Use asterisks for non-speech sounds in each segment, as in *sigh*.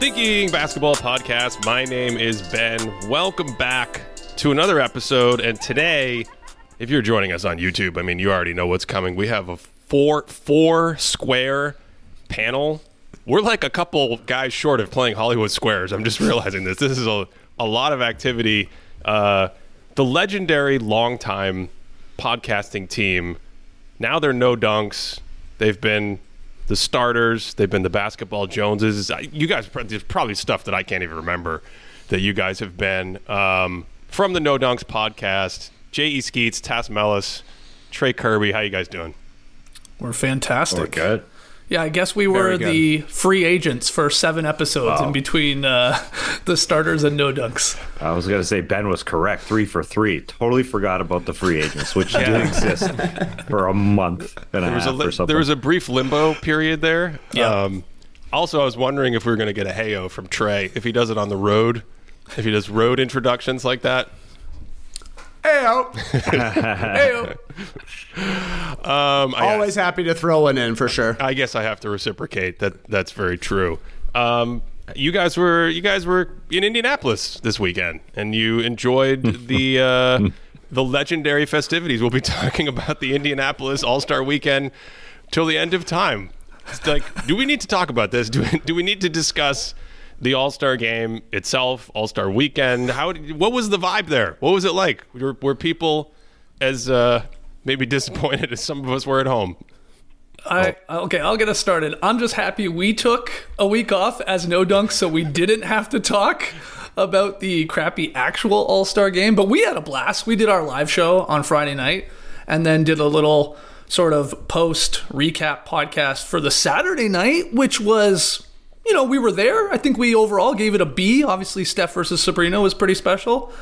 Thinking Basketball Podcast. My name is Ben. Welcome back to another episode. And today, if you're joining us on YouTube, I mean, you already know what's coming. We have a four four square panel. We're like a couple guys short of playing Hollywood Squares. I'm just *laughs* realizing this. This is a, a lot of activity. Uh, the legendary longtime podcasting team. Now they're no dunks. They've been the starters. They've been the basketball Joneses. You guys, there's probably stuff that I can't even remember that you guys have been um, from the No Dunks podcast. J.E. Skeets, Tas Melas, Trey Kerby. How you guys doing? We're fantastic. We're good. Yeah, I guess we were the free agents for seven episodes Wow. in between uh, *laughs* the starters and no dunks. I was going to say Ben was correct. Three for three. Totally forgot about the free agents, which did *laughs* exist for a month and a There was half a li- or something. there was a brief limbo period there. Yeah. Um, also, I was wondering if we were going to get a heyo from Trey if he does it on the road, if he does road introductions like that. Heyo. *laughs* Hey, Um, I, Always happy to throw one in for sure. I guess I have to reciprocate. That that's very true. Um, you guys were you guys were in Indianapolis this weekend, and you enjoyed *laughs* the uh, the legendary festivities. We'll be *laughs* talking about the Indianapolis All Star Weekend till the end of time. It's like, do we need to talk about this? Do we, do we need to discuss the All Star Game itself, All Star Weekend? How what was the vibe there? What was it like? Were, were people as uh, maybe disappointed *laughs* as some of us were at home? I, okay, I'll get us started. I'm just happy we took a week off as no dunks, so we didn't have to talk about the crappy actual All Star game. But we had a blast. We did our live show on Friday night, and then did a little sort of post recap podcast for the Saturday night, which was, you know, we were there. I think we overall gave it a B. Obviously, Steph versus Sabrina was pretty special.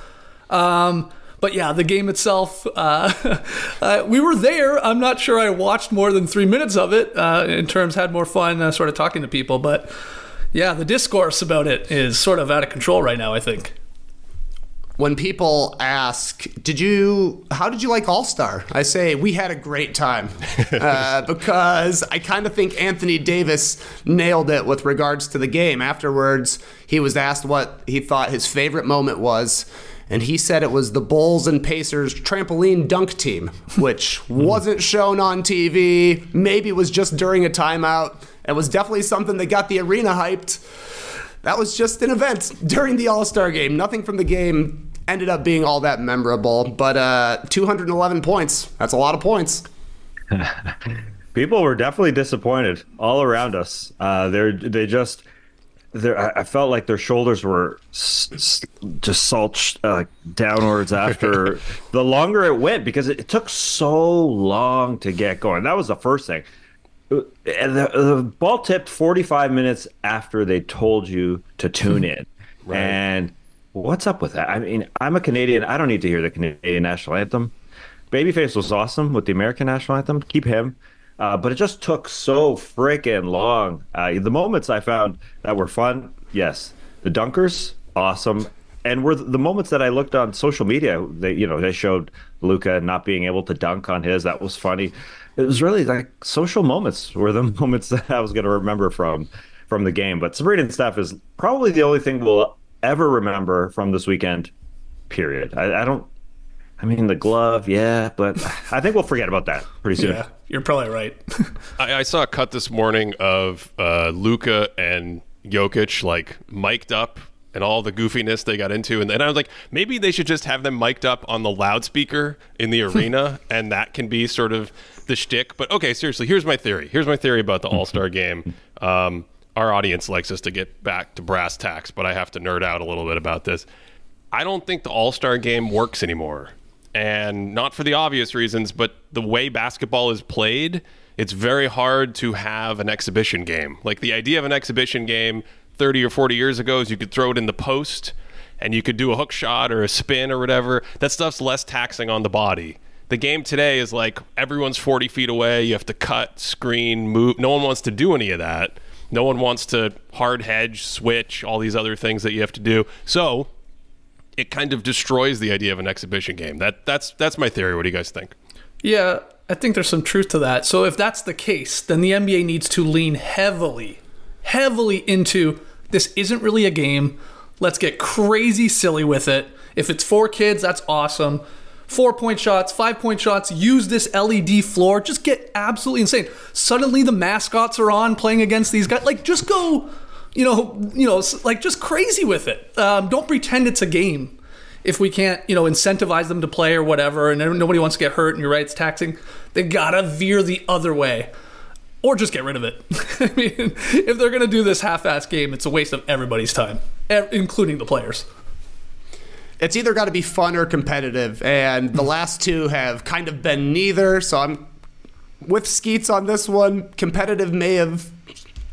Um, but yeah, the game itself, uh, *laughs* uh, we were there. I'm not sure I watched more than three minutes of it. Uh, in terms, had more fun uh, sort of talking to people. But yeah, the discourse about it is sort of out of control right now. I think. When people ask, "Did you? How did you like All Star?" I say we had a great time *laughs* uh, because I kind of think Anthony Davis nailed it with regards to the game. Afterwards, he was asked what he thought his favorite moment was. And he said it was the Bulls and Pacers trampoline dunk team, which *laughs* wasn't shown on TV. Maybe it was just during a timeout. It was definitely something that got the arena hyped. That was just an event during the All Star game. Nothing from the game ended up being all that memorable, but uh, 211 points. That's a lot of points. *laughs* People were definitely disappointed all around us. Uh, they're they just they're, I felt like their shoulders were s- s- just salt uh, downwards after *laughs* the longer it went because it, it took so long to get going. That was the first thing. Uh, And the, the ball tipped 45 minutes after they told you to tune *laughs* in. And what's up with that? I mean, I'm a Canadian. I don't need to hear the Canadian national anthem. Babyface was awesome with the American national anthem. Keep him. Uh, but it just took so freaking long. Uh, the moments I found that were fun, yes. The dunkers, awesome. And were the moments that I looked on social media, they you know they showed Luka not being able to dunk on his. That was funny. It was really like social moments were the *laughs* moments that I was going to remember from from the game. But Sabrina and Steph is probably the only thing we'll ever remember from this weekend. Period. I, I don't. I mean, the glove, yeah, but I think we'll forget about that pretty soon. Yeah, you're probably right. *laughs* I, I saw a cut this morning of uh, Luka and Jokic like mic'd up and all the goofiness they got into, and then I was like, maybe they should just have them mic'd up on the loudspeaker in the *laughs* arena, and that can be sort of the shtick. But okay, seriously, here's my theory. Here's my theory about the All Star Game. Um, our audience likes us to get back to brass tacks, but I have to nerd out a little bit about this. I don't think the All Star game works anymore. And not for the obvious reasons, but the way basketball is played, it's very hard to have an exhibition game. Like the idea of an exhibition game 30 or 40 years ago is you could throw it in the post and you could do a hook shot or a spin or whatever. That stuff's less taxing on the body. The game today is like everyone's 40 feet away. You have to cut, screen, move. No one wants to do any of that. No one wants to hard hedge, switch, all these other things that you have to do. So it kind of destroys the idea of an exhibition game. That that's that's my theory. What do you guys think? Yeah, I think there's some truth to that. So if that's the case, then the NBA needs to lean heavily, heavily into this isn't really a game. Let's get crazy silly with it. If it's for kids, that's awesome. Four point shots, five point shots, use this LED floor. Just get absolutely insane. Suddenly the mascots are on playing against these guys. Like, just go, you know, you know, like just crazy with it. Um, don't pretend it's a game if we can't, you know, incentivize them to play or whatever, and nobody wants to get hurt, and you're right, it's taxing, they gotta veer the other way. Or just get rid of it. *laughs* I mean, if they're gonna do this half-ass game, it's a waste of everybody's time, including the players. It's either got to be fun or competitive, and the last two have kind of been neither. So I'm with Skeets on this one. Competitive may have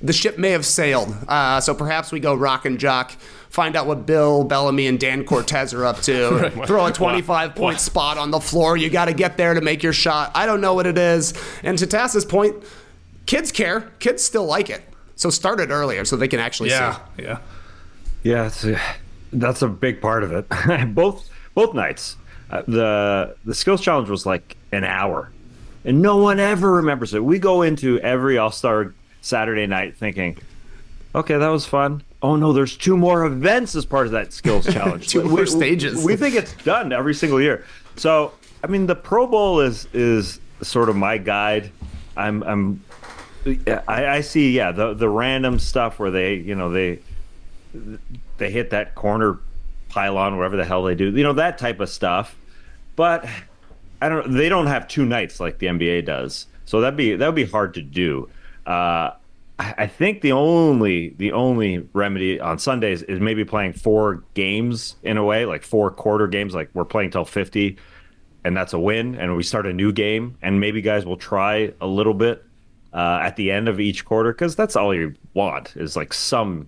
the ship may have sailed. Uh, so perhaps we go rock and jock find out what Bill Bellamy and Dan Cortese are up to. *laughs* right. Throw a 25 point spot on the floor. You got to get there to make your shot. I don't know what it is. And to Tas's point, kids care. Kids still like it. So start it earlier so they can actually yeah, see. Yeah. Yeah. Yeah. That's a big part of it. *laughs* both both nights. Uh, the the skills challenge was like an hour. And no one ever remembers it. We go into every All Star Saturday night thinking, okay, that was fun oh no, there's two more events as part of that skills *laughs* challenge. two more stages. We, we think it's done every single year. So I mean, the Pro Bowl is is sort of my guide. I'm I'm I, I see yeah the the random stuff where they you know they they hit that corner pylon whatever the hell they do you know that type of stuff, but I don't they don't have two nights like the NBA does. So that'd be that would be hard to do. Uh, I think the only the only remedy on Sundays is maybe playing four games in a way, like four quarter games. Like we're playing till fifty, and that's a win, and we start a new game, and maybe guys will try a little bit uh, at the end of each quarter because that's all you want is like some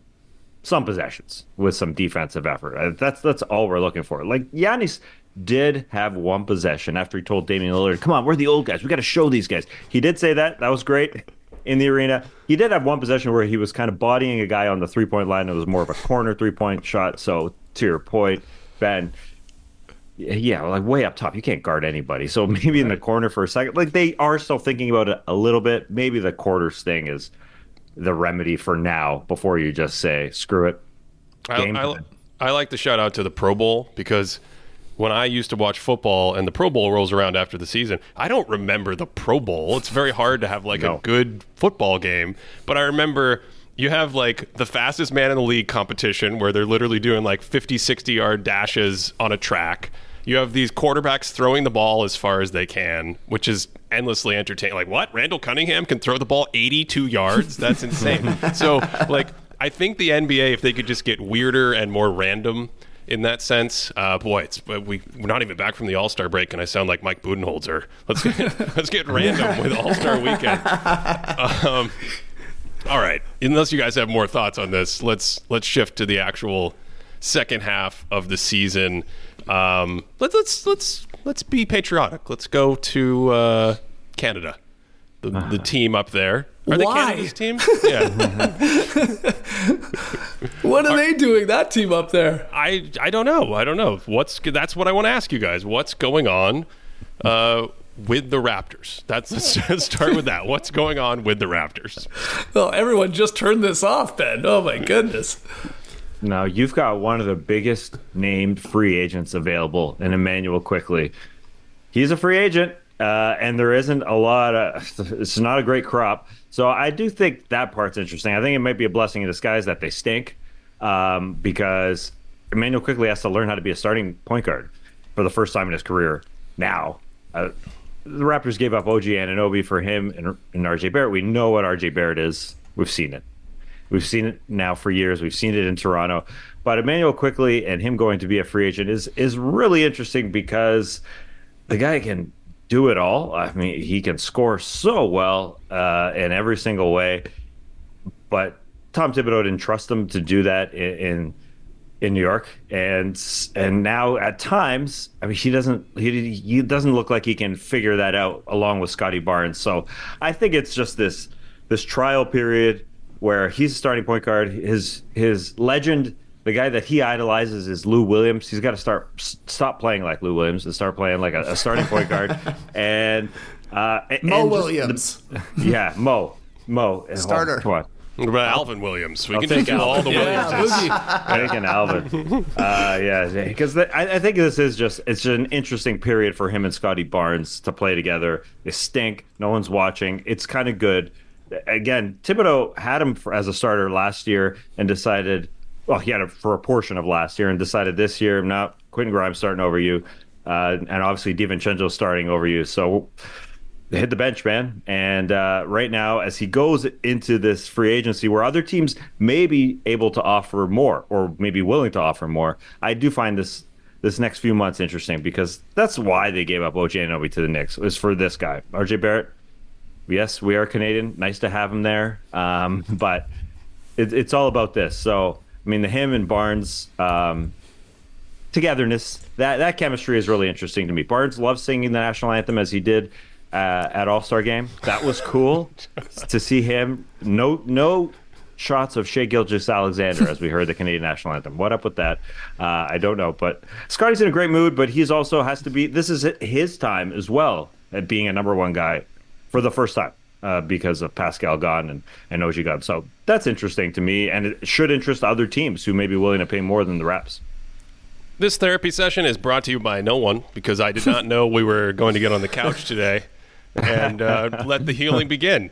some possessions with some defensive effort. Uh, that's that's all we're looking for. Like Giannis did have one possession after he told Damian Lillard, "Come on, we're the old guys. We got to show these guys." He did say that. That was great in the arena. He did have one possession where he was kind of bodying a guy on the three point line. It was more of a corner three point shot. So to your point, Ben, yeah, like way up top, you can't guard anybody. So *laughs* maybe in the corner for a second, like they are still thinking about it a little bit. Maybe the quarters thing is the remedy for now before you just say screw it. I, I, I like to shout out to the Pro Bowl because when I used to watch football and the Pro Bowl rolls around after the season, I don't remember the Pro Bowl. It's very hard to have like no. a good football game, but I remember you have like the fastest man in the league competition where they're literally doing like 50, 60 yard dashes on a track. You have these quarterbacks throwing the ball as far as they can, which is endlessly entertaining. Like, what? Randall Cunningham can throw the ball 82 yards? That's insane. *laughs* so, like, I think the NBA, if they could just get weirder and more random in that sense. Uh, boy, it's we we're not even back from the All Star break, and I sound like Mike Budenholzer. Let's get *laughs* let's get random with All Star Weekend. Um, all right, unless you guys have more thoughts on this, let's let's shift to the actual second half of the season. Um, let's let's let's let's be patriotic. Let's go to uh, Canada, the, uh-huh. the team up there. Are Why? they Canada's team? Yeah. *laughs* what are, are, they doing? That team up there? I I don't know. I don't know. What's that's what I want to ask you guys. What's going on uh, with the Raptors? That's let's start with that. What's going on with the Raptors? Well, everyone just turned this off, Ben. Oh my goodness. Now you've got one of the biggest named free agents available in Immanuel Quickley. He's a free agent, uh, and there isn't a lot of. It's not a great crop. So I do think that part's interesting. I think it might be a blessing in disguise that they stink um, because Immanuel Quickley has to learn how to be a starting point guard for the first time in his career now. Uh, the Raptors gave up OG Anunoby for him and, and RJ Barrett. We know what RJ Barrett is. We've seen it. We've seen it now for years. We've seen it in Toronto. But Immanuel Quickley and him going to be a free agent is is really interesting because the guy can do it all. I mean, he can score so well uh, in every single way. But Tom Thibodeau didn't trust him to do that in, in in New York, and and now at times, I mean, he doesn't he he doesn't look like he can figure that out along with Scottie Barnes. So I think it's just this this trial period where he's a starting point guard. His his legend the guy that he idolizes is Lou Williams. He's got to start stop playing like Lou Williams and start playing like a, a starting point guard. *laughs* And uh, Mo and Williams, the, yeah, Mo, Mo, starter. come on, What about Alvin Williams? We I'll can take just all the Yeah, Williamses. Boogie. Nick Alvin. *laughs* Uh, yeah, because I, I think this is just it's an interesting period for him and Scottie Barnes to play together. They stink. No one's watching. It's kind of good. Again, Thibodeau had him for, as a starter last year and decided, well, he had it for a portion of last year and decided this year, now Quentin Grimes starting over you, uh, and obviously DiVincenzo starting over you. So they hit the bench, man. And uh, right now, as he goes into this free agency where other teams may be able to offer more or maybe willing to offer more, I do find this this next few months interesting because that's why they gave up OG Anunoby to the Knicks was for this guy, RJ Barrett. Yes, we are Canadian. Nice to have him there, um, *laughs* but it, it's all about this. So, I mean, the him and Barnes. Um, togetherness that that chemistry is really interesting to me. Barnes loves singing the national anthem as he did uh, at All Star Game. That was cool *laughs* to see him. No no shots of Shai Gilgeous-Alexander as we heard the Canadian national anthem. What up with that? Uh, I don't know, but Scottie's in a great mood. But he's also has to be. This is his time as well at being a number one guy for the first time. Uh, because of Pascal gone and, and OG gone. So that's interesting to me, and it should interest other teams who may be willing to pay more than the Raps. This therapy session is brought to you by no one because I did not *laughs* know we were going to get on the couch today and uh, let the healing begin.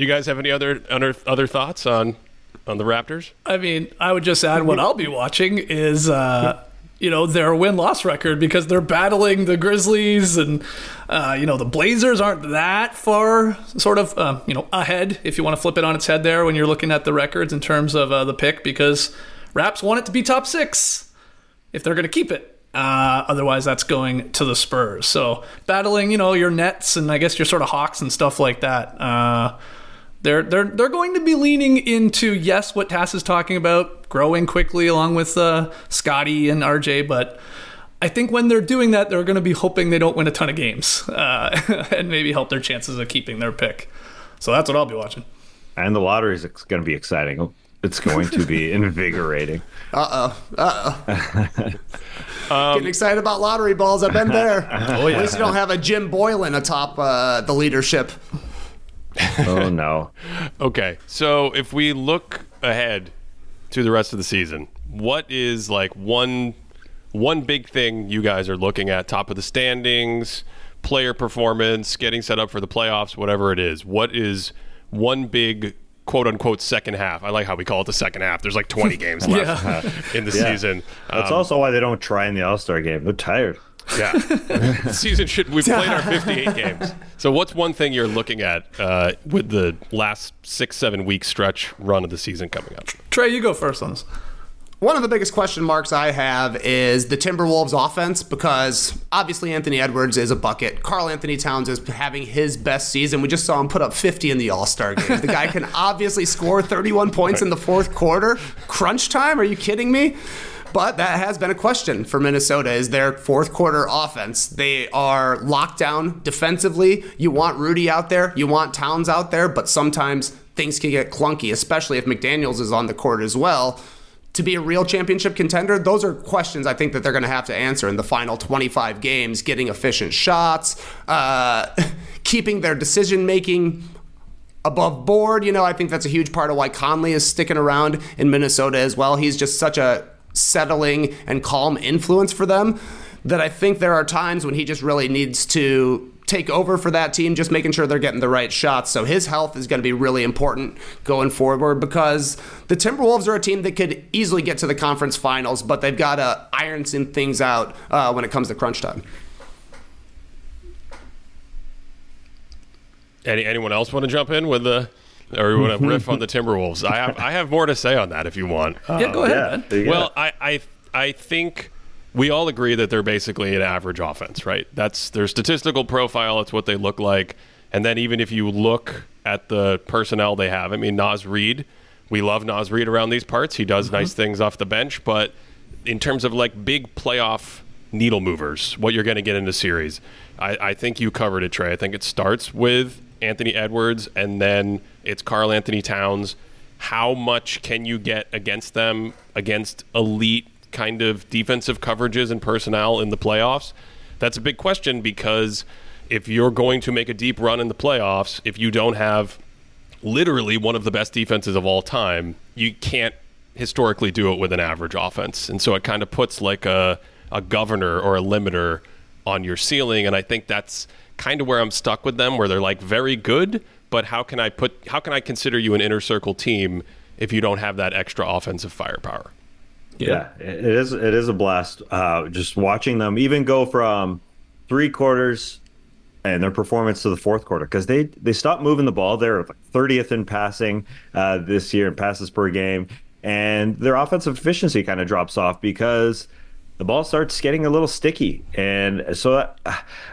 You guys have any other other, other thoughts on on the Raptors? I mean, I would just add what I'll be watching is, uh, you know, their win loss record because they're battling the Grizzlies and, uh, you know, the Blazers aren't that far sort of, um, you know, ahead if you want to flip it on its head there when you're looking at the records in terms of uh, the pick because Raps want it to be top six if they're going to keep it. Uh, otherwise, that's going to the Spurs. So battling, you know, your Nets and I guess your sort of Hawks and stuff like that. They're they're they're going to be leaning into yes, what Tas is talking about, growing Quickley along with uh, Scottie and RJ, but. I think when they're doing that, they're going to be hoping they don't win a ton of games *laughs* uh, and maybe help their chances of keeping their pick. So that's what I'll be watching. And the lottery is going to be exciting. It's going to be *laughs* invigorating. Uh oh. Uh oh. *laughs* Getting excited about lottery balls. I've been there. oh, yeah. At least you don't have a Jim Boylan atop uh, the leadership. Oh, no. *laughs* Okay. So if we look ahead to the rest of the season, what is like one one big thing you guys are looking at top of the standings, player performance, getting set up for the playoffs, whatever it is. What is one big quote unquote second half. I like how we call it the second half. There's like 20 *laughs* games left yeah. in the yeah. season. That's um, also why they don't try in the All Star game. They're tired. Yeah, the *laughs* season should. We've played our *laughs* 58 games. So, what's one thing you're looking at uh, with the last six, seven week stretch run of the season coming up? Trey, you go first on this. One of the biggest question marks I have is the Timberwolves offense because obviously Anthony Edwards is a bucket. Karl-Anthony Towns is having his best season. We just saw him put up 50 in the All Star game. The guy can *laughs* obviously score 31 points in the fourth quarter. Crunch time? Are you kidding me? But that has been a question for Minnesota is their fourth quarter offense. They are locked down defensively. You want Rudy out there, you want Towns out there, but sometimes things can get clunky, especially if McDaniels is on the court as well to be a real championship contender? Those are questions I think that they're going to have to answer in the final 25 games, getting efficient shots, uh, *laughs* keeping their decision making above board. You know, I think that's a huge part of why Conley is sticking around in Minnesota as well. He's just such a settling and calm influence for them that I think there are times when he just really needs to take over for that team, just making sure they're getting the right shots. So his health is going to be really important going forward because the Timberwolves are a team that could easily get to the conference finals, but they've got to iron some things out uh, when it comes to crunch time. Any, anyone else want to jump in with the, or you want to riff on *laughs* the Timberwolves? I have I have more to say on that if you want. yeah, go ahead, man. yeah. Well, I, I I think we all agree that they're basically an average offense, right? That's their statistical profile. It's what they look like. And then even if you look at the personnel they have, I mean, Naz Reid, we love Naz Reid around these parts. He does mm-hmm. nice things off the bench, but in terms of like big playoff needle movers, what you're going to get in the series, I, I think you covered it, Trey. I think it starts with Anthony Edwards, and then it's Karl-Anthony Towns. How much can you get against them against elite kind of defensive coverages and personnel in the playoffs? That's a big question because if you're going to make a deep run in the playoffs, if you don't have literally one of the best defenses of all time, you can't historically do it with an average offense. And so it kind of puts like a, a governor or a limiter on your ceiling. And I think that's kind of where I'm stuck with them, where they're like very good, but how can I put how can I consider you an inner circle team if you don't have that extra offensive firepower? Yeah, it is. It is a blast. Uh, just watching them even go from three quarters and their performance to the fourth quarter because they they stopped moving the ball. They're like 30th in passing uh, this year in passes per game, and their offensive efficiency kind of drops off because the ball starts getting a little sticky. And so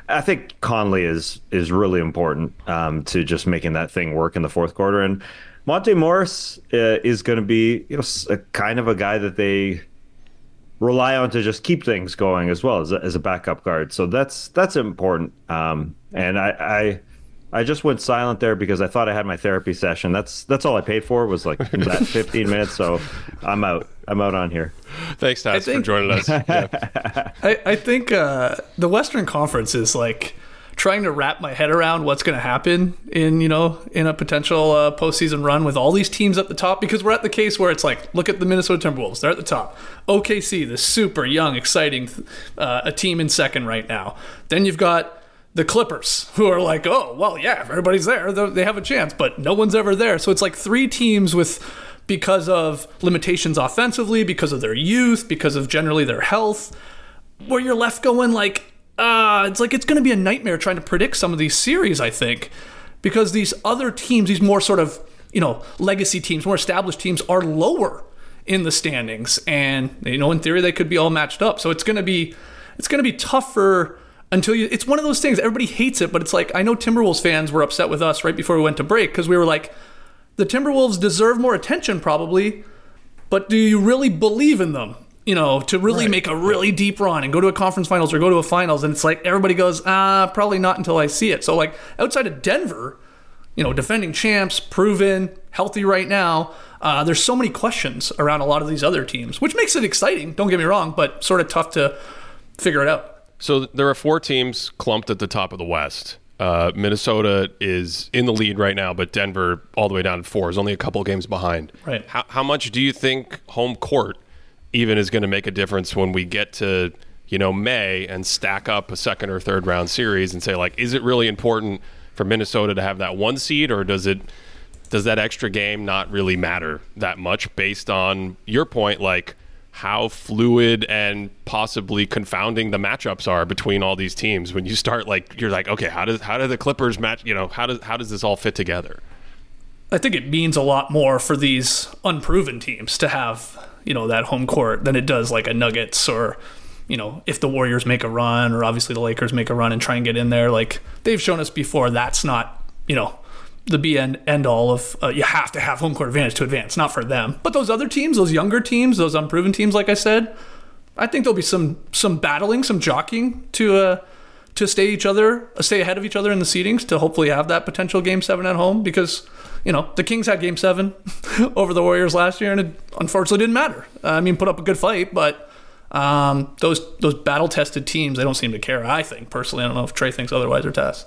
I think Conley is is really important um, to just making that thing work in the fourth quarter and. Monte Morris uh, is going to be, you know, a kind of a guy that they rely on to just keep things going as well as a, as a backup guard. So that's that's important. Um, and I I just went silent there because I thought I had my therapy session. That's that's all I paid for was like *laughs* that 15 minutes. So I'm out. I'm out on here. Thanks, Tas, think- for joining us. Yeah. *laughs* I, I think uh, the Western Conference is like trying to wrap my head around what's going to happen in you know in a potential uh, postseason run with all these teams at the top because we're at the case where it's like look at the Minnesota Timberwolves they're at the top OKC the super young exciting uh, a team in second right now then you've got the Clippers who are like oh well yeah everybody's there they have a chance but no one's ever there. So it's like three teams with because of limitations offensively because of their youth because of generally their health where you're left going like uh it's like it's going to be a nightmare trying to predict some of these series i think because these other teams these more sort of you know legacy teams more established teams are lower in the standings and you know in theory they could be all matched up. So it's going to be it's going to be tougher until you it's one of those things everybody hates it but it's like i know timberwolves fans were upset with us right before we went to break because we were like the timberwolves deserve more attention probably but do you really believe in them? You know, to really make a really deep run and go to a conference finals or go to a finals, and it's like everybody goes, ah, probably not until I see it. So like outside of Denver, you know, defending champs, proven, healthy right now. Uh, there's so many questions around a lot of these other teams, which makes it exciting. Don't get me wrong, but sort of tough to figure it out. So there are four teams clumped at the top of the West. Uh, Minnesota is in the lead right now, but Denver all the way down to four is only a couple games behind. Right. How, how much do you think home court even is going to make a difference when we get to you know May and stack up a second or third round series and say like, is it really important for Minnesota to have that one seed, or does it does that extra game not really matter that much based on your point like how fluid and possibly confounding the matchups are between all these teams when you start like you're like okay how does how do the clippers match you know how does how does this all fit together I think it means a lot more for these unproven teams to have, you know, that home court than it does like a Nuggets or, you know, if the Warriors make a run or obviously the Lakers make a run and try and get in there. Like they've shown us before, that's not, you know, the be end, end all of uh, you have to have home court advantage to advance. Not for them, but those other teams, those younger teams, those unproven teams, like I said, I think there'll be some some battling, some jockeying to uh, to stay each other, uh, stay ahead of each other in the seedings to hopefully have that potential game seven at home because you know the Kings had game seven *laughs* over the Warriors last year and it unfortunately didn't matter. Uh, I mean, put up a good fight, but um, those those battle tested teams they don't seem to care. I think personally, I don't know if Trey thinks otherwise or Tas.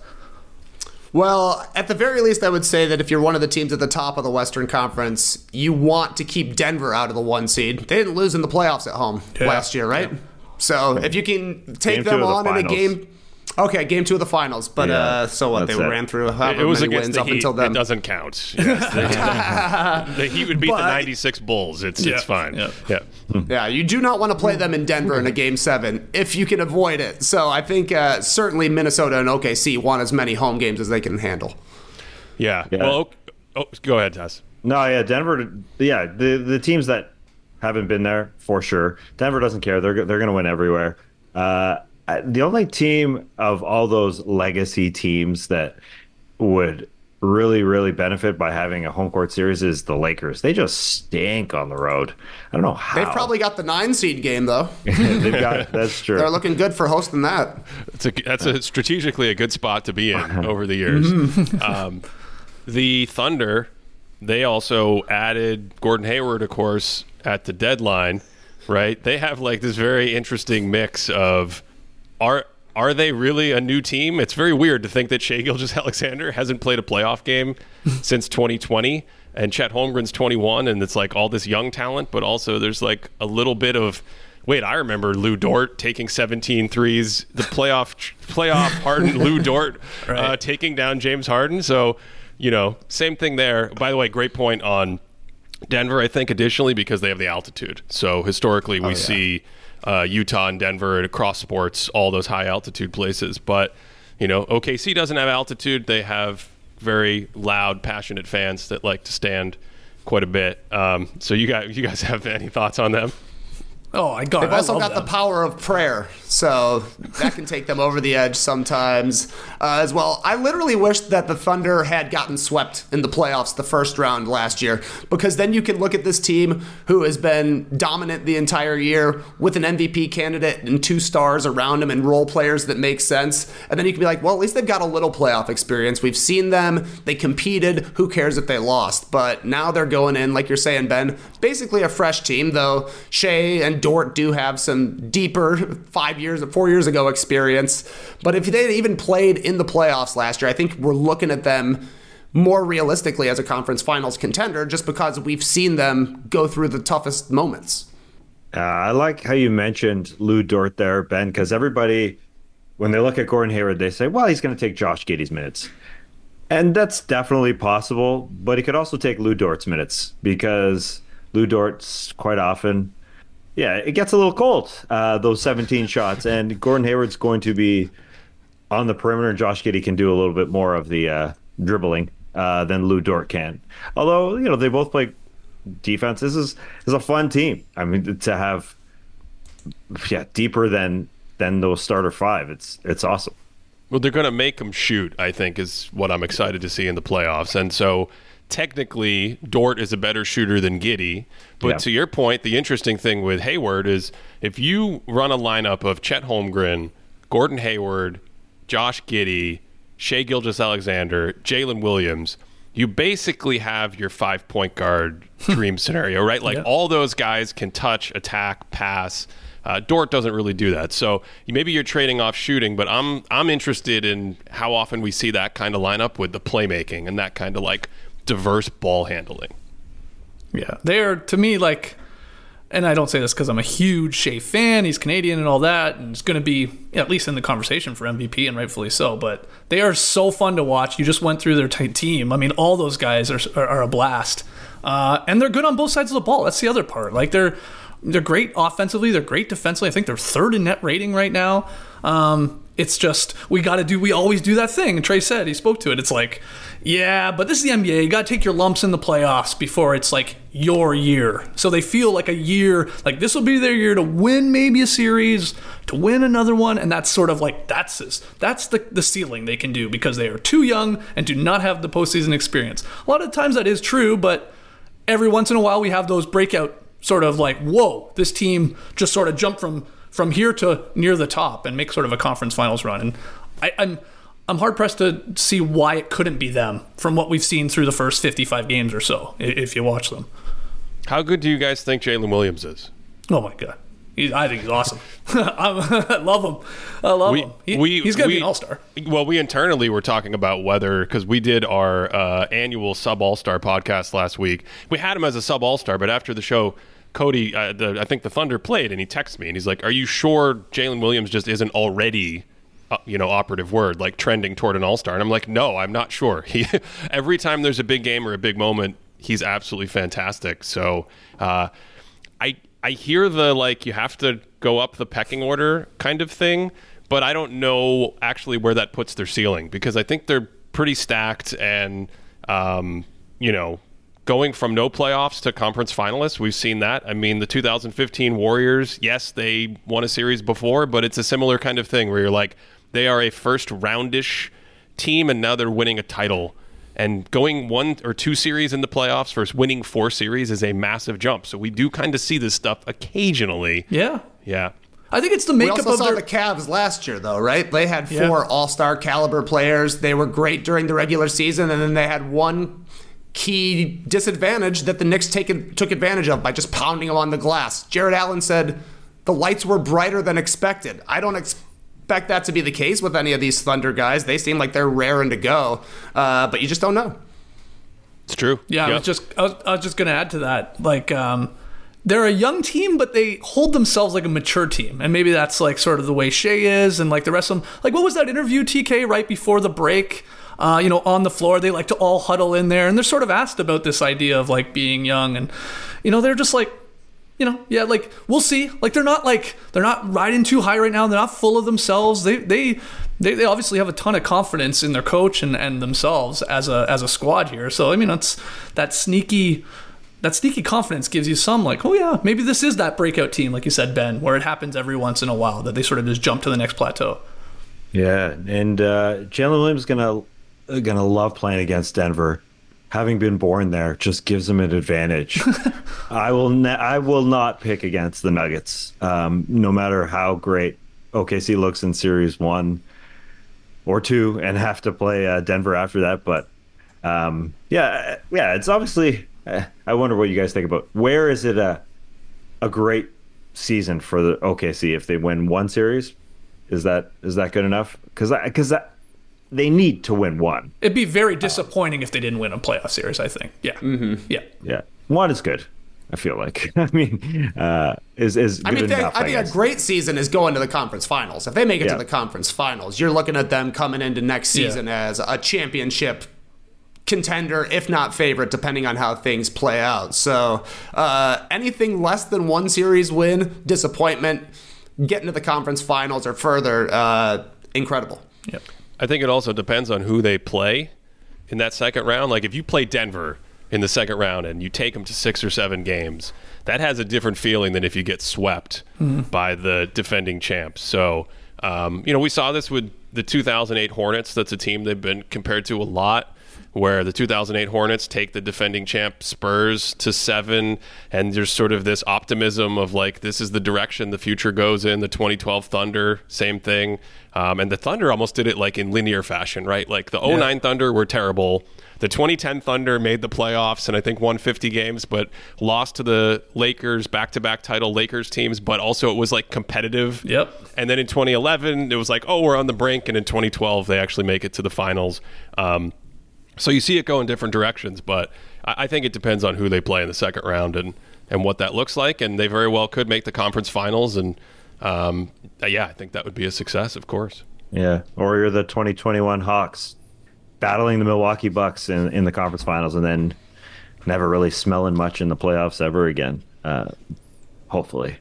Well, at the very least, I would say that if you're one of the teams at the top of the Western Conference, you want to keep Denver out of the one seed. They didn't lose in the playoffs at home Yeah. last year, right? So if you can take Game them the on in a game, Okay, game two of the finals. But Yeah, uh, so what? They it. ran through It, however it was many against wins the up Heat. until then. It doesn't count. Yes. the, *laughs* the Heat would beat the 96 Bulls. It's Yeah. it's fine. Yeah. yeah. Yeah, you do not want to play them in Denver in a game seven if you can avoid it. So I think uh, certainly Minnesota and OKC want as many home games as they can handle. Yeah. Yeah. Well, ok- oh, go ahead, Tas. No, yeah, Denver. Yeah, the the teams that haven't been there for sure. Denver doesn't care. They're they're going to win everywhere. Uh, I- the only team of all those legacy teams that would really really benefit by having a home court series is the Lakers. They just stink on the road. I don't know how. They've probably got the nine seed game though. *laughs* they've got that's true. They're looking good for hosting that. It's a, that's a strategically a good spot to be in *laughs* over the years. *laughs* um, the Thunder, they also added Gordon Hayward, of course, at the deadline. Right? They have like this very interesting mix of are are they really a new team? It's very weird to think that Shea Gilgis *laughs* Alexander hasn't played a playoff game *laughs* since 2020, and Chet Holmgren's 21, and it's like all this young talent, but also there's like a little bit of wait. I remember Lu Dort taking 17 threes, the playoff playoff *laughs* Harden Lu Dort uh, taking down James Harden. So you know, same thing there. By the way, great point on Denver, I think, additionally, because they have the altitude. So historically, we see uh, Utah and Denver and across sports, all those high altitude places. But, you know, OKC doesn't have altitude. They have very loud, passionate fans that like to stand quite a bit. Um, so you guys, you guys *laughs* have any thoughts on them? Oh, I got. They've also got the power of prayer, so that can take them over the edge sometimes uh, as well. I literally wish that the Thunder had gotten swept in the playoffs the first round last year, because then you can look at this team who has been dominant the entire year with an MVP candidate and two stars around him and role players that make sense, and then you can be like, well, at least they've got a little playoff experience. We've seen them; they competed. Who cares if they lost? But now they're going in, like you're saying, Ben, basically a fresh team. Though Shai and Dort do have some deeper five years, four years ago experience. But if they even played in the playoffs last year, I think we're looking at them more realistically as a conference finals contender, just because we've seen them go through the toughest moments. Uh, I like how you mentioned Lu Dort there, Ben, because everybody, when they look at Gordon Hayward, they say, well, he's going to take Josh Giddey's minutes. And that's definitely possible, but he could also take Lu Dort's minutes because Lu Dort's quite often, yeah, it gets a little cold, uh, those 17 shots. And Gordon Hayward's going to be on the perimeter, Josh Giddey can do a little bit more of the uh, dribbling uh, than Lu Dort can. Although, you know, they both play defense. This is, this is a fun team. I mean, to have, yeah, deeper than than those starter five. It's it's awesome. Well, they're going to make them shoot, I think, is what I'm excited to see in the playoffs. And so technically, Dort is a better shooter than Giddey. But Yeah. to your point, the interesting thing with Hayward is if you run a lineup of Chet Holmgren, Gordon Hayward, Josh Giddey, Shea Gilgis Alexander, Jalen Williams, you basically have your five point guard *laughs* dream scenario, right? Like Yeah. all those guys can touch, attack, pass. Uh, Dort doesn't really do that, so maybe you're trading off shooting. But I'm I'm interested in how often we see that kind of lineup with the playmaking and that kind of like diverse ball handling. Yeah, they're to me like, and I don't say this because I'm a huge Shai fan. He's Canadian and all that, and it's going to be at least in the conversation for MVP, and rightfully so. But they are so fun to watch. You just went through their t- team. I mean, all those guys are are, are a blast, uh, and they're good on both sides of the ball. That's the other part. Like they're they're great offensively. They're great defensively. I think they're third in net rating right now. Um, it's just we got to do. We always do that thing. And Trey said he spoke to it. It's like, yeah, but this is the NBA. You got to take your lumps in the playoffs before it's like your year. So they feel like a year. Like this will be their year to win maybe a series, to win another one, and that's sort of like that's this. That's the the ceiling they can do because they are too young and do not have the postseason experience. A lot of times that is true, but every once in a while we have those breakout sort of like whoa this team just sort of jumped from from here to near the top and make sort of a conference finals run and I, i'm i'm hard pressed to see why it couldn't be them from what we've seen through the first 55 games or so if you watch them. How good do you guys think Jalen Williams is? oh my god. He, i think he's awesome. *laughs* I'm- love him. I love him. He, he's gonna be an all-star. Well, we internally were talking about whether because we did our uh, annual sub All Star podcast last week. We had him as a sub All Star, but after the show, Cody, uh, the, I think the Thunder played, and he texted me and he's like, "Are you sure Jalen Williams just isn't already uh, you know operative word like trending toward an all-star and i'm like no i'm not sure *laughs* he every time there's a big game or a big moment he's absolutely fantastic so uh, i i hear the like you have to go up the pecking order kind of thing but i don't know actually where that puts their ceiling because i think they're pretty stacked and um, you know going from no playoffs to conference finalists. We've seen that. I mean, the 2015 Warriors, yes, they won a series before, but it's a similar kind of thing where you're like, they are a first roundish team, and now they're winning a title. And going one or two series in the playoffs versus winning four series is a massive jump. So we do kind of see this stuff occasionally. Yeah. Yeah. I think it's the We makeup also of saw their. the Cavs last year, though, right? They had Yeah. four All Star caliber players. They were great during the regular season, and then they had one key disadvantage that the Knicks take, took advantage of by just pounding them on the glass. Jarrett Allen said the lights were brighter than expected. I don't expect that to be the case with any of these Thunder guys. They seem like they're raring to go, uh, but you just don't know. It's true. Yeah, I was just I was, I was just gonna add to that. Like, um, they're a young team, but they hold themselves like a mature team, and maybe that's like sort of the way Shai is, and like the rest of them. Like, what was that interview TK right before the break? Uh, you know, on the floor, they like to all huddle in there, and they're sort of asked about this idea of like being young, and you know, they're just like. You know, yeah, like we'll see. Like they're not like they're not riding too high right now. They're not full of themselves. They they they, they obviously have a ton of confidence in their coach and, and themselves as a as a squad here. So I mean, that's that sneaky that sneaky confidence gives you some like, oh yeah, maybe this is that breakout team, like you said, Ben, where it happens every once in a while that they sort of just jump to the next plateau. Yeah, and uh, Jalen Williams gonna gonna love playing against Denver. Having been born there, just gives them an advantage. *laughs* I will ne- I will not pick against the Nuggets, um, no matter how great OKC looks in Series One or two, and have to play uh, Denver after that. But um, yeah, yeah, it's obviously. Uh, I wonder what you guys think about where is it a a great season for the OKC if they win one series? Is that is that good enough? Because because they need to win one. It'd be very disappointing if they didn't win a playoff series. I think. Yeah. Mm-hmm. Yeah. Yeah, one is good. I feel like. *laughs* I mean, uh, is is I good mean, they, enough. I think a great season is going to the conference finals. If they make it Yeah. to the conference finals, you're looking at them coming into next Yeah. season as a championship contender, if not favorite, depending on how things play out. So uh, anything less than one series win, disappointment. Getting to the conference finals or further, uh, incredible. Yep. I think it also depends on who they play in that second round. Like if you play Denver in the second round and you take them to six or seven games, that has a different feeling than if you get swept by the defending champs. So, um, you know, we saw this with the 2008 Hornets. That's a team they've been compared to a lot. Where the 2008 Hornets take the defending champ Spurs to seven, and there's sort of this optimism of like this is the direction the future goes in. The 2012 Thunder, same thing, um, and the Thunder almost did it like in linear fashion, right? Like the 09 Thunder were terrible. The 2010 Thunder made the playoffs and I think won 50 games, but lost to the Lakers, back-to-back title Lakers teams. But also it was like competitive. Yep. And then in 2011, it was like, oh, we're on the brink. And in 2012, they actually make it to the finals. Um, so you see it go in different directions, but I, I think it depends on who they play in the second round and, and what that looks like. And they very well could make the conference finals. And um, yeah, I think that would be a success, of course. Yeah, or you're the 2021 Hawks battling the Milwaukee Bucks in, in the conference finals, and then never really smelling much in the playoffs ever again. Uh, hopefully,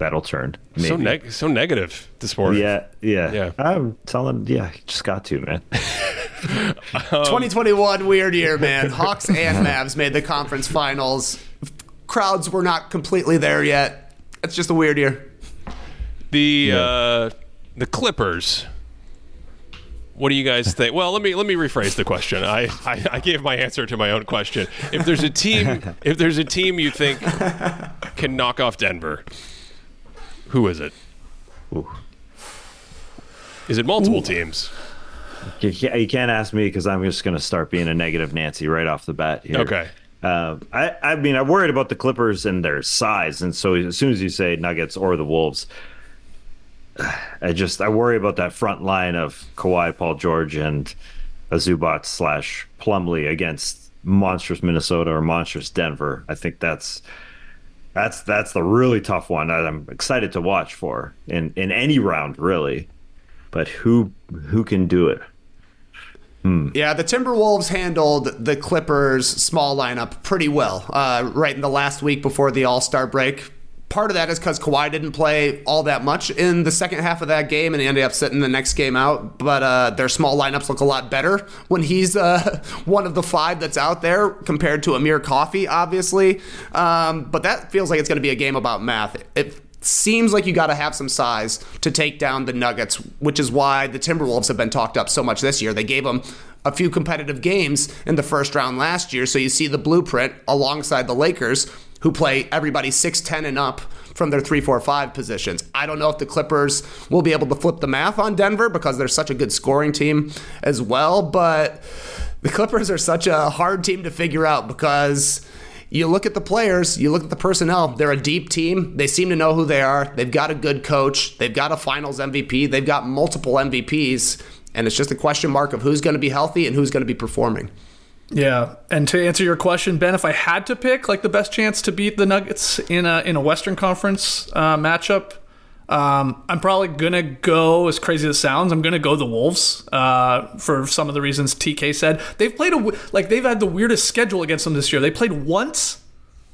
that'll turn. Maybe. So, neg- so negative this morning. Yeah, yeah, Yeah. I'm telling. Yeah, just got to man. *laughs* 2021 weird year, man. Hawks and Mavs made the conference finals. Crowds were not completely there yet. It's just a weird year. The uh, the Clippers. What do you guys think? Well, let me let me rephrase the question. I, I, I gave my answer to my own question. If there's a team, *laughs* if there's a team you think can knock off Denver, who is it? Is it multiple teams? You can't, ask me because I'm just going to start being a negative Nancy right off the bat here. Okay. Uh, I, I mean, I'm worried about the Clippers and their size, and so as soon as you say Nuggets or the Wolves, *sighs* I just I worry about that front line of Kawhi, Paul George, and a Zubac slash Plumlee against monstrous Minnesota or monstrous Denver. I think that's that's that's the really tough one that I'm excited to watch for in in any round really. but who who can do it? Hmm. Yeah, the Timberwolves handled the Clippers' small lineup pretty well uh, right in the last week before the All Star break. Part of that is because Kawhi didn't play all that much in the second half of that game, and he ended up sitting the next game out. But uh, their small lineups look a lot better when he's uh, *laughs* one of the five that's out there compared to Amir Coffey, obviously. Um, but that feels like it's going to be a game about math. It seems like you got to have some size to take down the Nuggets, which is why the Timberwolves have been talked up so much this year. They gave them a few competitive games in the first round last year, so you see the blueprint alongside the Lakers, who play everybody 6'10 and up from their 3 4 5 positions. I don't know if the Clippers will be able to flip the math on Denver because they're such a good scoring team as well, but the Clippers are such a hard team to figure out because you look at the players, you look at the personnel, they're a deep team. They seem to know who they are. They've got a good coach, they've got a finals MVP, they've got multiple MVPs, and it's just a question mark of who's going to be healthy and who's going to be performing. Yeah, and to answer your question, Ben, if I had to pick like the best chance to beat the Nuggets in a in a Western Conference uh, matchup, um, I'm probably gonna go as crazy as it sounds. I'm gonna go the Wolves uh, for some of the reasons TK said. They've played a like they've had the weirdest schedule against them this year. They played once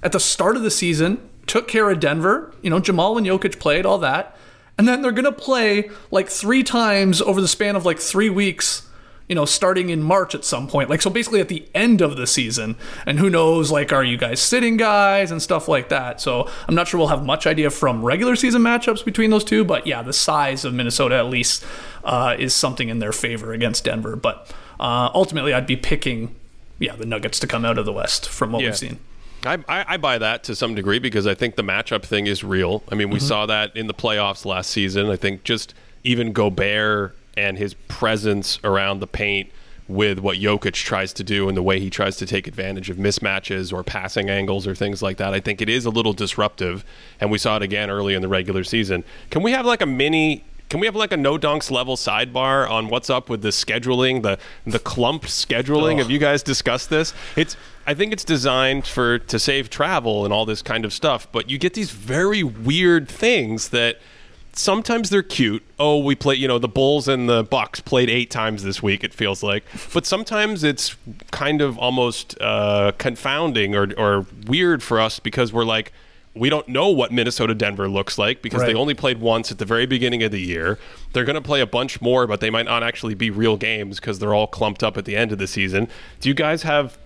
at the start of the season, took care of Denver. You know, Jamal and Jokic played all that, and then they're gonna play like three times over the span of like three weeks you know, starting in March at some point. Like, so basically at the end of the season. And who knows, like, are you guys sitting guys and stuff like that? So I'm not sure we'll have much idea from regular season matchups between those two. But yeah, the size of Minnesota at least uh, is something in their favor against Denver. But uh, ultimately, I'd be picking, yeah, the Nuggets to come out of the West from what yeah. we've seen. I, I, buy that to some degree because I think the matchup thing is real. I mean, we mm-hmm. saw that in the playoffs last season. I think just even Gobert and his presence around the paint with what Jokic tries to do and the way he tries to take advantage of mismatches or passing angles or things like that. I think it is a little disruptive, and we saw it again early in the regular season. Can we have like a mini? Can we have like a no dunks level sidebar on what's up with the scheduling, the the clump scheduling? Oh. Have you guys discussed this? It's I think it's designed for to save travel and all this kind of stuff, but you get these very weird things that sometimes they're cute. Oh, we play, you know, the Bulls and the Bucks played eight times this week. It feels like, but sometimes it's kind of almost uh, confounding or or weird for us because we're like. We don't know what Minnesota Denver looks like because right. they only played once at the very beginning of the year. They're going to play a bunch more, but they might not actually be real games because they're all clumped up at the end of the season. Do you guys have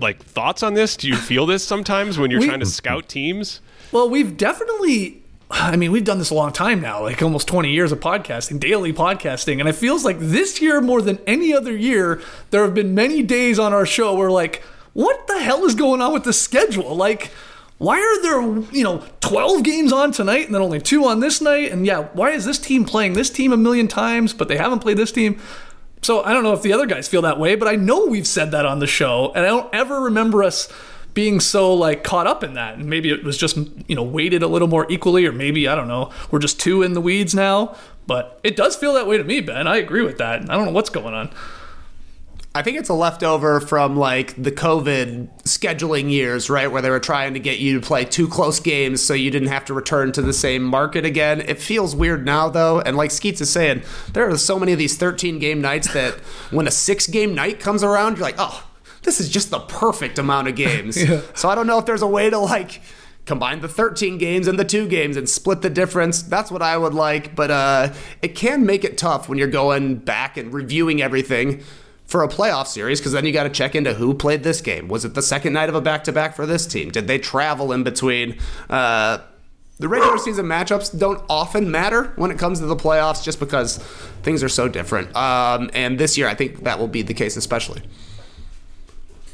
like thoughts on this? Do you feel this sometimes when you're we, trying to scout teams? Well, we've definitely I mean, we've done this a long time now, like almost 20 years of podcasting, daily podcasting. And it feels like this year, more than any other year, there have been many days on our show where, like, what the hell is going on with the schedule? Like, why are there, you know, 12 games on tonight and then only two on this night? And yeah, why is this team playing this team a million times, but they haven't played this team? So I don't know if the other guys feel that way, but I know we've said that on the show. And I don't ever remember us being so like caught up in that and maybe it was just you know weighted a little more equally or maybe i don't know we're just too in the weeds now but it does feel that way to me ben i agree with that i don't know what's going on I think it's a leftover from like the COVID scheduling years, right? Where they were trying to get you to play two close games so you didn't have to return to the same market again. It feels weird now, though. And like Skeets is saying, there are so many of these 13 game nights that when a six game night comes around, you're like, oh, this is just the perfect amount of games. *laughs* yeah. So I don't know if there's a way to like combine the 13 games and the two games and split the difference. That's what I would like, but uh, it can make it tough when you're going back and reviewing everything for a playoff series because then you got to check into who played this game. Was it the second night of a back to back for this team? Did they travel in between? Uh, the regular season matchups don't often matter when it comes to the playoffs just because things are so different. Um, and this year, I think that will be the case, especially.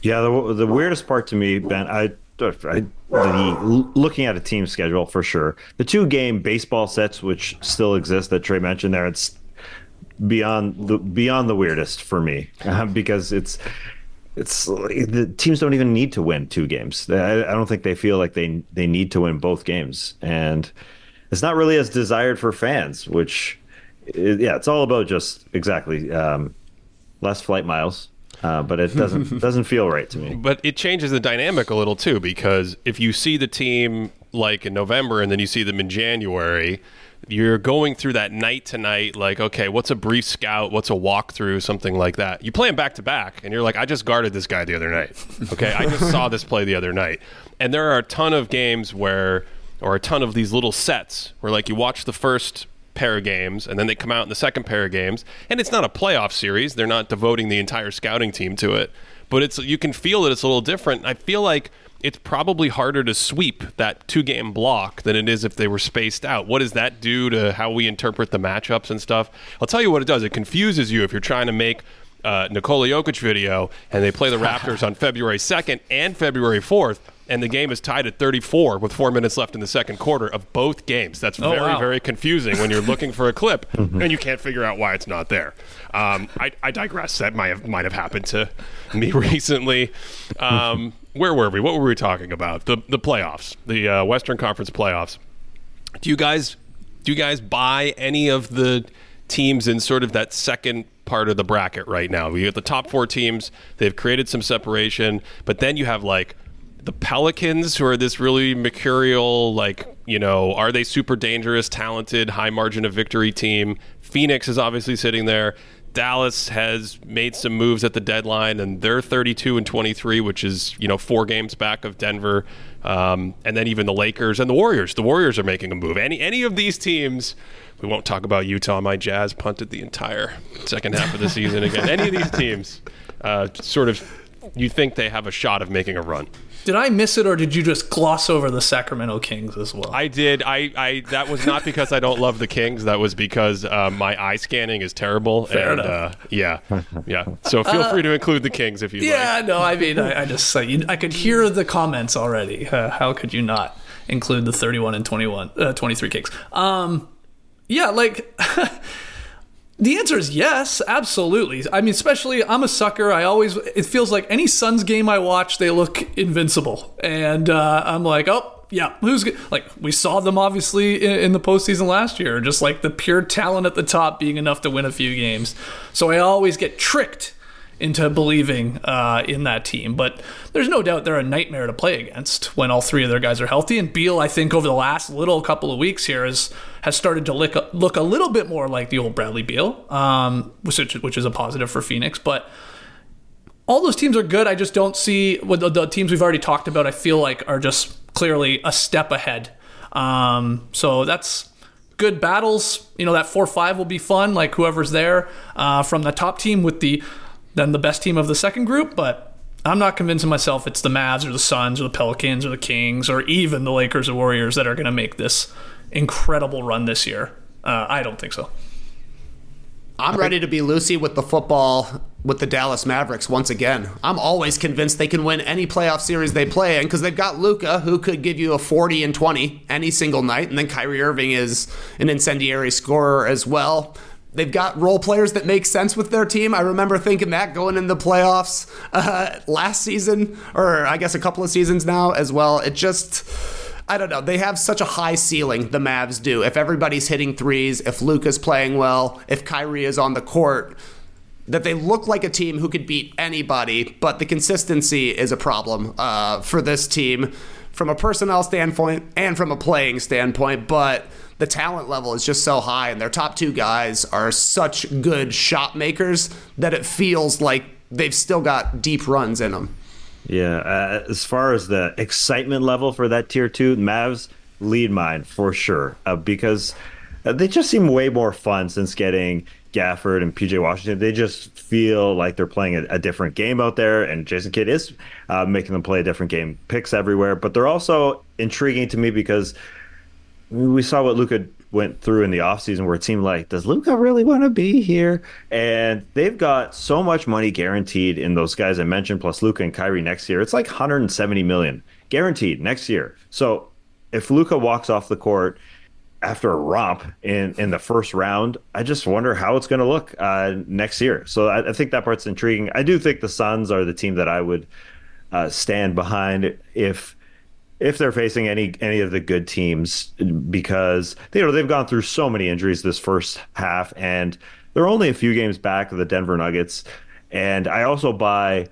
Yeah, the, the weirdest part to me, Ben, I, I the looking at a team schedule for sure. The two game baseball sets, which still exist that Trey mentioned there, it's beyond the beyond the weirdest for me uh, *laughs* because it's it's the teams don't even need to win two games. I, I, don't think they feel like they they need to win both games, and it's not really as desired for fans. Which, yeah, it's all about just exactly um, less flight miles, uh, but it doesn't *laughs* doesn't feel right to me. But it changes the dynamic a little too because if you see the team like in November and then you see them in January, you're going through that night to night, like, okay, what's a brief scout? What's a walkthrough? Something like that. You play them back to back, and you're like, I just guarded this guy the other night. Okay, I just saw this play the other night. And there are a ton of games where, or a ton of these little sets where, like, you watch the first pair of games and then they come out in the second pair of games and it's not a playoff series they're not devoting the entire scouting team to it but it's you can feel that it's a little different i feel like it's probably harder to sweep that two game block than it is if they were spaced out. What does that do to how we interpret the matchups and stuff? I'll tell you what it does. It confuses you if you're trying to make uh, Nikola Jokic video and they play the *laughs* Raptors on February 2nd and February 4th and the game is tied at 34 with four minutes left in the second quarter of both games. That's Oh, very, wow. very confusing when you're looking for a clip *laughs* and you can't figure out why it's not there. Um, I, I digress. That might have might have happened to me *laughs* recently. Um, where were we? What were we talking about? The the playoffs, the uh, Western Conference playoffs. Do you guys do you guys buy any of the teams in sort of that second part of the bracket right now? We have the top four teams. They've created some separation, but then you have like the Pelicans, who are this really mercurial, like, you know, are they super dangerous, talented, high margin of victory team? Phoenix is obviously sitting there. Dallas has made some moves at the deadline, and they're 32 and 23, which is, you know, four games back of Denver. Um, and then even the Lakers and the Warriors. The Warriors are making a move. Any any of these teams, we won't talk about Utah. My Jazz punted the entire second half of the season again. Any of these teams, uh, sort of, you think they have a shot of making a run. Did I miss it, or did you just gloss over the Sacramento Kings as well? I did. I, I that was not because I don't love the Kings. That was because uh, my eye scanning is terrible. Fair and, enough. Uh, yeah, *laughs* yeah. So feel free to include the Kings if you yeah, like. no, I mean, I, I just say you, I could hear the comments already. Uh, how could you not include the 31 and 21, uh, 23 Kings? Um, yeah, like. *laughs* The answer is yes, absolutely. I mean, especially I'm a sucker. I always it feels like any Suns game I watch, they look invincible, and uh, I'm like, oh yeah, who's like we saw them obviously in, in the postseason last year, just like the pure talent at the top being enough to win a few games. So I always get tricked into believing uh, in that team. But there's no doubt they're a nightmare to play against when all three of their guys are healthy. And Beal, I think, over the last little couple of weeks here has has started to look a, look a little bit more like the old Bradley Beal, um, which which is a positive for Phoenix. But all those teams are good. I just don't see with the, the teams we've already talked about. I feel like are just clearly a step ahead. Um, so that's good battles. You know that four five will be fun. Like whoever's there uh, from the top team with the then the best team of the second group. But I'm not convincing myself it's the Mavs or the Suns or the Pelicans or the Kings or even the Lakers or Warriors that are going to make this incredible run this year. Uh, I don't think so. I'm ready to be Lucy with the football with the Dallas Mavericks once again. I'm always convinced they can win any playoff series they play in because they've got Luka who could give you a 40 and 20 any single night, and then Kyrie Irving is an incendiary scorer as well. They've got role players that make sense with their team. I remember thinking that going in the playoffs uh, last season, or I guess a couple of seasons now as well. It just. I don't know. They have such a high ceiling, the Mavs do. If everybody's hitting threes, if Luka's playing well, if Kyrie is on the court, that they look like a team who could beat anybody, but the consistency is a problem uh, for this team from a personnel standpoint and from a playing standpoint. But the talent level is just so high, and their top two guys are such good shot makers that it feels like they've still got deep runs in them. Yeah, uh, as far as the excitement level for that tier two, Mavs lead mine for sure uh, because uh, they just seem way more fun since getting Gafford and PJ Washington. They just feel like they're playing a, a different game out there, and Jason Kidd is uh, making them play a different game. Picks everywhere, but they're also intriguing to me because we saw what Luka went through in the offseason where it seemed like, does Luka really want to be here? And they've got so much money guaranteed in those guys I mentioned, plus Luka and Kyrie next year. It's like 170 million guaranteed next year. So if Luka walks off the court after a romp in, in the first round, I just wonder how it's going to look uh, next year. So I, I think that part's intriguing. I do think the Suns are the team that I would uh, stand behind if if they're facing any any of the good teams because you know they've gone through so many injuries this first half and they're only a few games back of the Denver Nuggets and I also buy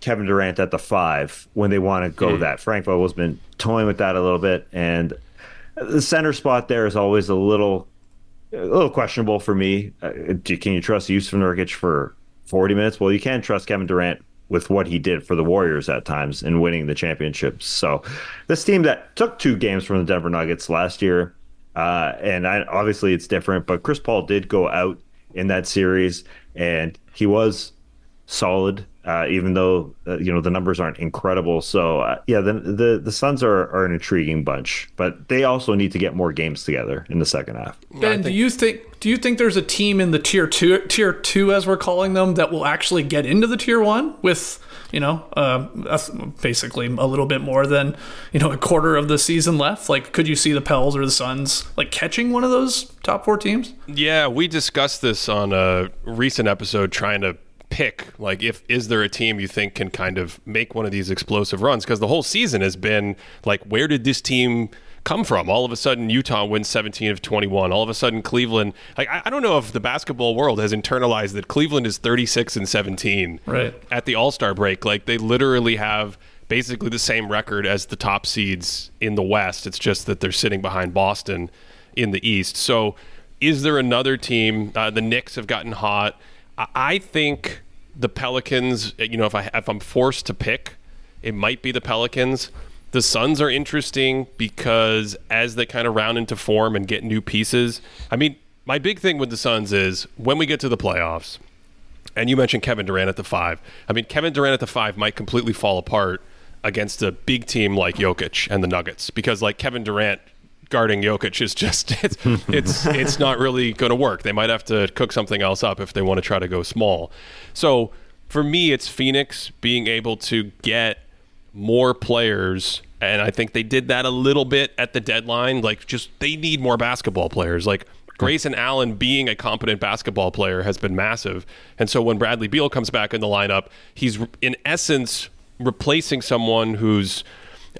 Kevin Durant at the five when they want to go mm. that. Frank Vogel's been toying with that a little bit, and the center spot there is always a little a little questionable for me. Uh, can you trust Jusuf Nurkic for 40 minutes? Well, you can trust Kevin Durant with what he did for the Warriors at times in winning the championships. So, this team that took two games from the Denver Nuggets last year, uh, and I, obviously it's different, but Chris Paul did go out in that series, and he was solid uh, even though uh, you know the numbers aren't incredible. So uh, yeah, the, the the Suns are, are an intriguing bunch, but they also need to get more games together in the second half. Ben, think- do you think do you think there's a team in the tier two tier two as we're calling them that will actually get into the tier one with you know uh, basically a little bit more than you know a quarter of the season left? Like, could you see the Pels or the Suns like catching one of those top four teams? Yeah, we discussed this on a recent episode, trying to pick like if is there a team you think can kind of make one of these explosive runs? Because the whole season has been like where did this team come from? All of a sudden utah wins 17 of 21 all of a sudden cleveland like i, I don't know if the basketball world has internalized that cleveland is 36 and 17 right. at the all-star break. Like they literally have basically the same record as the top seeds in the west. It's just that they're sitting behind boston in the east. So is there another team? Uh, the knicks have gotten hot I think the Pelicans. You know, if I if I'm forced to pick, it might be the Pelicans. The Suns are interesting because as they kind of round into form and get new pieces. I mean, my big thing with the Suns is when we get to the playoffs, and you mentioned Kevin Durant at the five. I mean, Kevin Durant at the five might completely fall apart against a big team like Jokic and the Nuggets because like Kevin Durant guarding Jokic is just *laughs* it's it's it's not really going to work. They might have to cook something else up if they want to try to go small. So for me, it's Phoenix being able to get more players, and I think they did that a little bit at the deadline. Like, just they need more basketball players. Like Grayson Allen being a competent basketball player has been massive, and so when Bradley Beal comes back in the lineup, he's in essence replacing someone who's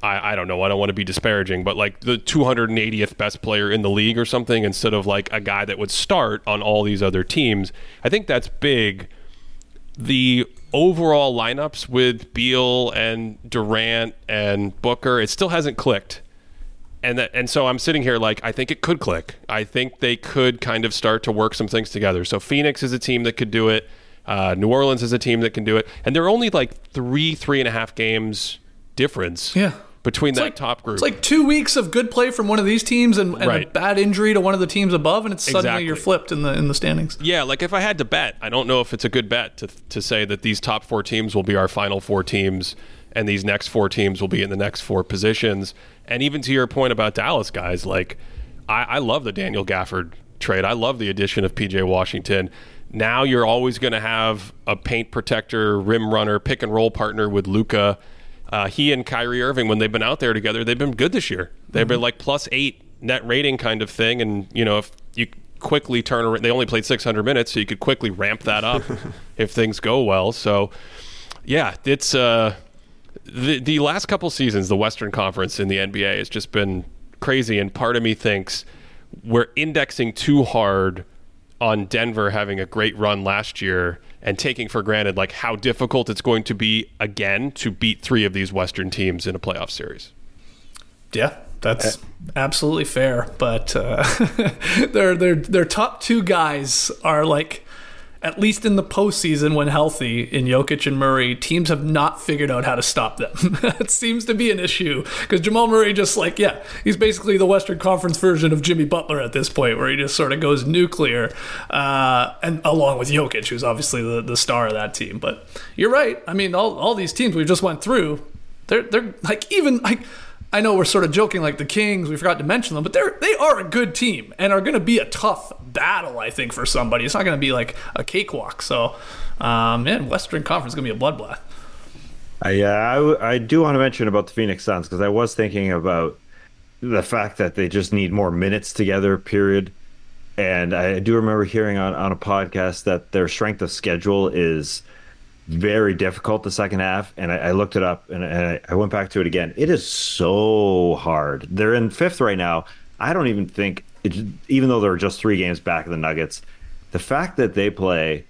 I, I don't know. I don't want to be disparaging, but like the 280th best player in the league or something instead of like a guy that would start on all these other teams. I think that's big. The overall lineups with Beal and Durant and Booker, it still hasn't clicked. And that, and so I'm sitting here like I think it could click. I think they could kind of start to work some things together. So Phoenix is a team that could do it. Uh, New Orleans is a team that can do it, and they're only like three, three and a half games difference. Yeah. Between it's that like, top group, it's like two weeks of good play from one of these teams and, and right. a bad injury to one of the teams above, and it's suddenly exactly. you're flipped in the in the standings. Yeah, like if I had to bet, I don't know if it's a good bet to to say that these top four teams will be our final four teams, and these next four teams will be in the next four positions. And even to your point about Dallas, guys, like I, I love the Daniel Gafford trade. I love the addition of PJ Washington now you're always going to have a paint protector, rim runner, pick and roll partner with Luka uh, he and Kyrie Irving, when they've been out there together, they've been good this year. They've been like plus eight net rating kind of thing. And, you know, if you quickly turn around, they only played 600 minutes, so you could quickly ramp that up *laughs* if things go well. So, yeah, it's uh, the, the last couple seasons, the Western Conference in the NBA has just been crazy. And part of me thinks we're indexing too hard on Denver having a great run last year and taking for granted like how difficult it's going to be again to beat three of these Western teams in a playoff series. Yeah, that's absolutely fair. But uh, their their their top two guys are like at least in the postseason when healthy in Jokic and Murray, teams have not figured out how to stop them. *laughs* it seems to be an issue because Jamal Murray just like, yeah, he's basically the Western Conference version of Jimmy Butler at this point, where he just sort of goes nuclear, uh, and along with Jokic, who's obviously the, the star of that team. But you're right. I mean, all, all these teams we just went through, they're they're like even like I know we're sort of joking like the Kings, we forgot to mention them, but they're they are a good team and are going to be a tough battle, I think, for somebody. It's not going to be like a cakewalk. So, um, man, Western Conference is going to be a bloodbath. I, uh, I, I do want to mention about the Phoenix Suns because I was thinking about the fact that they just need more minutes together, period. And I do remember hearing on, on a podcast that their strength of schedule is very difficult the second half. And I, I looked it up and I, I went back to it again. It is so hard. They're in fifth right now. I don't even think, it, even though they're just three games back of the Nuggets, the fact that they play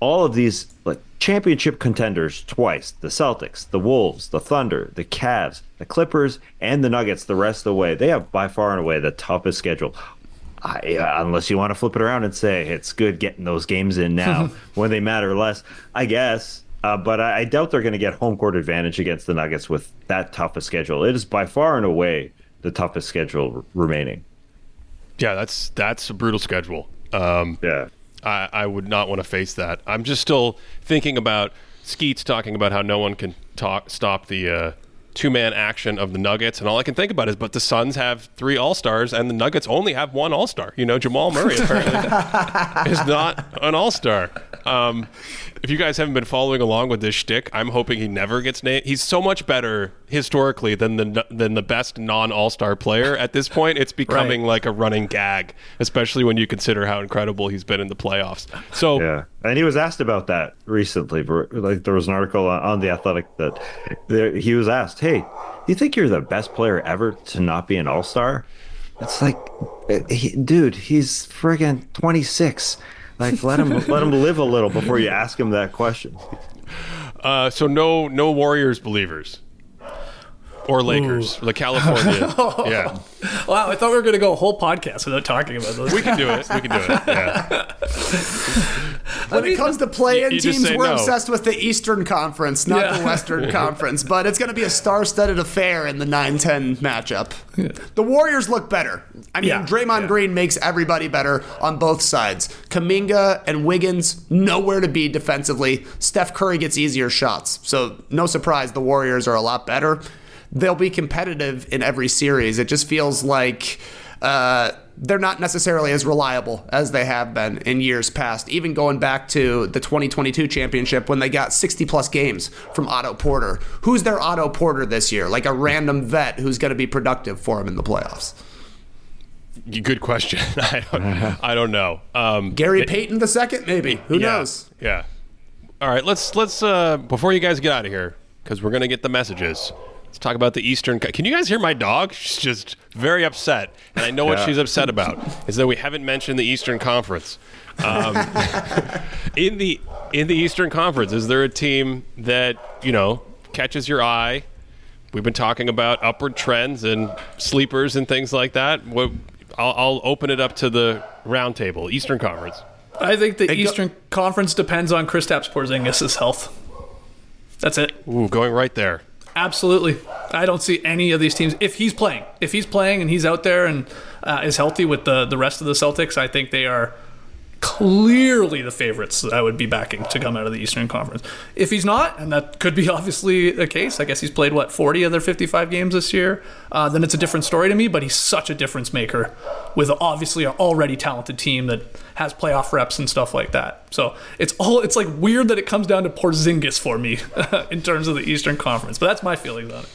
all of these like championship contenders twice the Celtics, the Wolves, the Thunder, the Cavs, the Clippers, and the Nuggets the rest of the way. They have by far and away the toughest schedule. I, uh, unless you want to flip it around and say it's good getting those games in now *laughs* when they matter less, I guess. Uh, but I, I doubt they're going to get home court advantage against the Nuggets with that tough a schedule. It is by far and away the toughest schedule r- remaining. Yeah, that's that's a brutal schedule. Um, Yeah. I, I would not want to face that. I'm just still thinking about Skeets talking about how no one can talk stop the uh, two man action of the Nuggets, and all I can think about is, but the Suns have three All Stars, and the Nuggets only have one All Star. You know, Jamal Murray apparently *laughs* is not an All Star. Um, if you guys haven't been following along with this shtick, I'm hoping he never gets named. He's so much better historically than the than the best non All Star player at this point. It's becoming like a running gag, especially when you consider how incredible he's been in the playoffs. So Yeah, and he was asked about that recently. Like there was an article on the Athletic that he was asked, "Hey, do you think you're the best player ever to not be an All Star?" It's like, uh, he, dude, he's friggin' 26. Like let him *laughs* let him live a little before you ask him that question. Uh, so no no Warriors believers or Lakers, the California. *laughs* Oh. yeah, Wow, I thought we were going to go a whole podcast without talking about those. we can do it. We can do it. Yeah. *laughs* When it comes to play-in You- you teams, we're no. obsessed with the Eastern Conference, not Yeah. the Western *laughs* Conference. But it's going to be a star-studded affair in the 9-10 matchup. The Warriors look better. I mean, Yeah. Draymond Yeah. Green makes everybody better on both sides. Kuminga and Wiggins nowhere to be defensively. Steph Curry gets easier shots, so no surprise the Warriors are a lot better. They'll be competitive in every series. It just feels like. Uh, they're not necessarily as reliable as they have been in years past, even going back to the 2022 championship when they got 60 plus games from Otto Porter. Who's their Otto Porter this year? Like a random vet who's going to be productive for him in the playoffs. Good question. *laughs* I don't, I don't know. Um, Gary Payton the second, maybe. Who yeah, knows? Yeah. All right. Let's let's uh, before you guys get out of here because we're gonna get the messages. Let's talk about the Eastern. Can you guys hear my dog? She's just very upset, and I know what Yeah. she's upset about is that we haven't mentioned the Eastern Conference. Um, *laughs* in the in the Eastern Conference, is there a team that you know catches your eye? We've been talking about upward trends and sleepers and things like that. What, I'll, I'll open it up to the roundtable. Eastern Conference. I think the go- Eastern Conference depends on Kristaps Porzingis' health. That's it. Ooh, going right there. Absolutely. I don't see any of these teams. If he's playing, if he's playing and he's out there and uh, is healthy with the, the rest of the Celtics, I think they are clearly the favorites that I would be backing to come out of the Eastern Conference. If he's not, and that could be *laughs* obviously the case, I guess he's played, what, 40 of their 55 games this year, uh, then it's a different story to me, but he's such a difference maker with obviously an already talented team that has playoff reps and stuff like that. So it's all, it's like weird that it comes down to Porzingis for me *laughs* in terms of the Eastern Conference, but that's my feelings on it.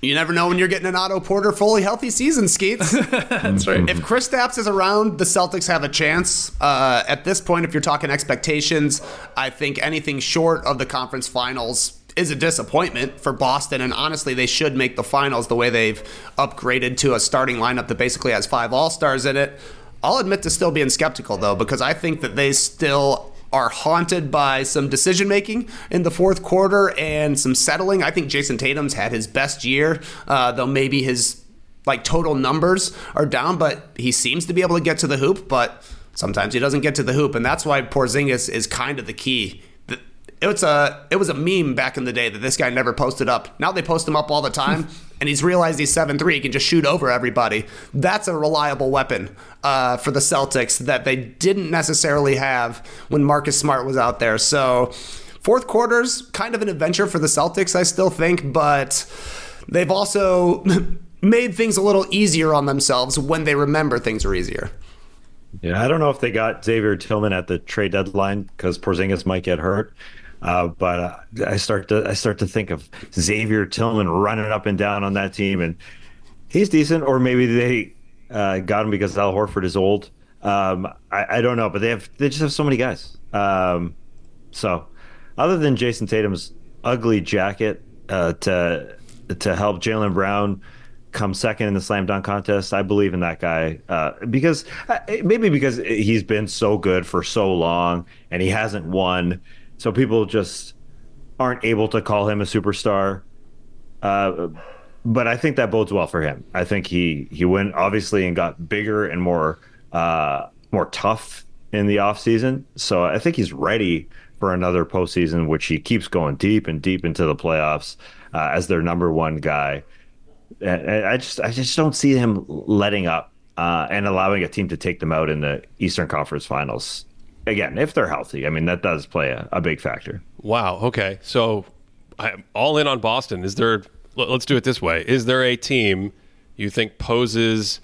You never know when you're getting an Otto Porter fully healthy season, Skeets. *laughs* That's right. If Kristaps is around, the Celtics have a chance. Uh, at this point, if you're talking expectations, I think anything short of the conference finals is a disappointment for Boston. And honestly, they should make the finals the way they've upgraded to a starting lineup that basically has five All Stars in it. I'll admit to still being skeptical, though, because I think that they still are haunted by some decision making in the fourth quarter and some settling. I think Jayson Tatum's had his best year, uh, though maybe his like total numbers are down, but he seems to be able to get to the hoop, but sometimes he doesn't get to the hoop, and that's why Porzingis is kind of the key. It was a it was a meme back in the day that this guy never posted up. Now they post him up all the time, *laughs* and he's realized he's seven three. He can just shoot over everybody. That's a reliable weapon uh, for the Celtics that they didn't necessarily have when Marcus Smart was out there. So fourth quarter's kind of an adventure for the Celtics, I still think, but they've also *laughs* made things a little easier on themselves when they remember things are easier. Yeah, I don't know if they got Xavier Tillman at the trade deadline because Porzingis might get hurt. Uh, but uh, I start to I start to think of Xavier Tillman running up and down on that team, and he's decent. Or maybe they uh, got him because Al Horford is old. Um, I, I don't know, but they have they just have so many guys. Um, so, other than Jayson Tatum's ugly jacket uh, to to help Jaylen Brown come second in the slam dunk contest. I believe in that guy uh, because uh, maybe because he's been so good for so long and he hasn't won, so people just aren't able to call him a superstar. Uh, but I think that bodes well for him. I think he he went obviously and got bigger and more uh, more tough in the offseason. So I think he's ready for another postseason, which he keeps going deep and deep into the playoffs uh, as their number one guy. And I just I just don't see him letting up uh, and allowing a team to take them out in the Eastern Conference Finals. Again, if they're healthy, I mean that does play a, a big factor. Wow. Okay. So I'm all in on Boston. Is there? Let's do it this way. Is there a team you think poses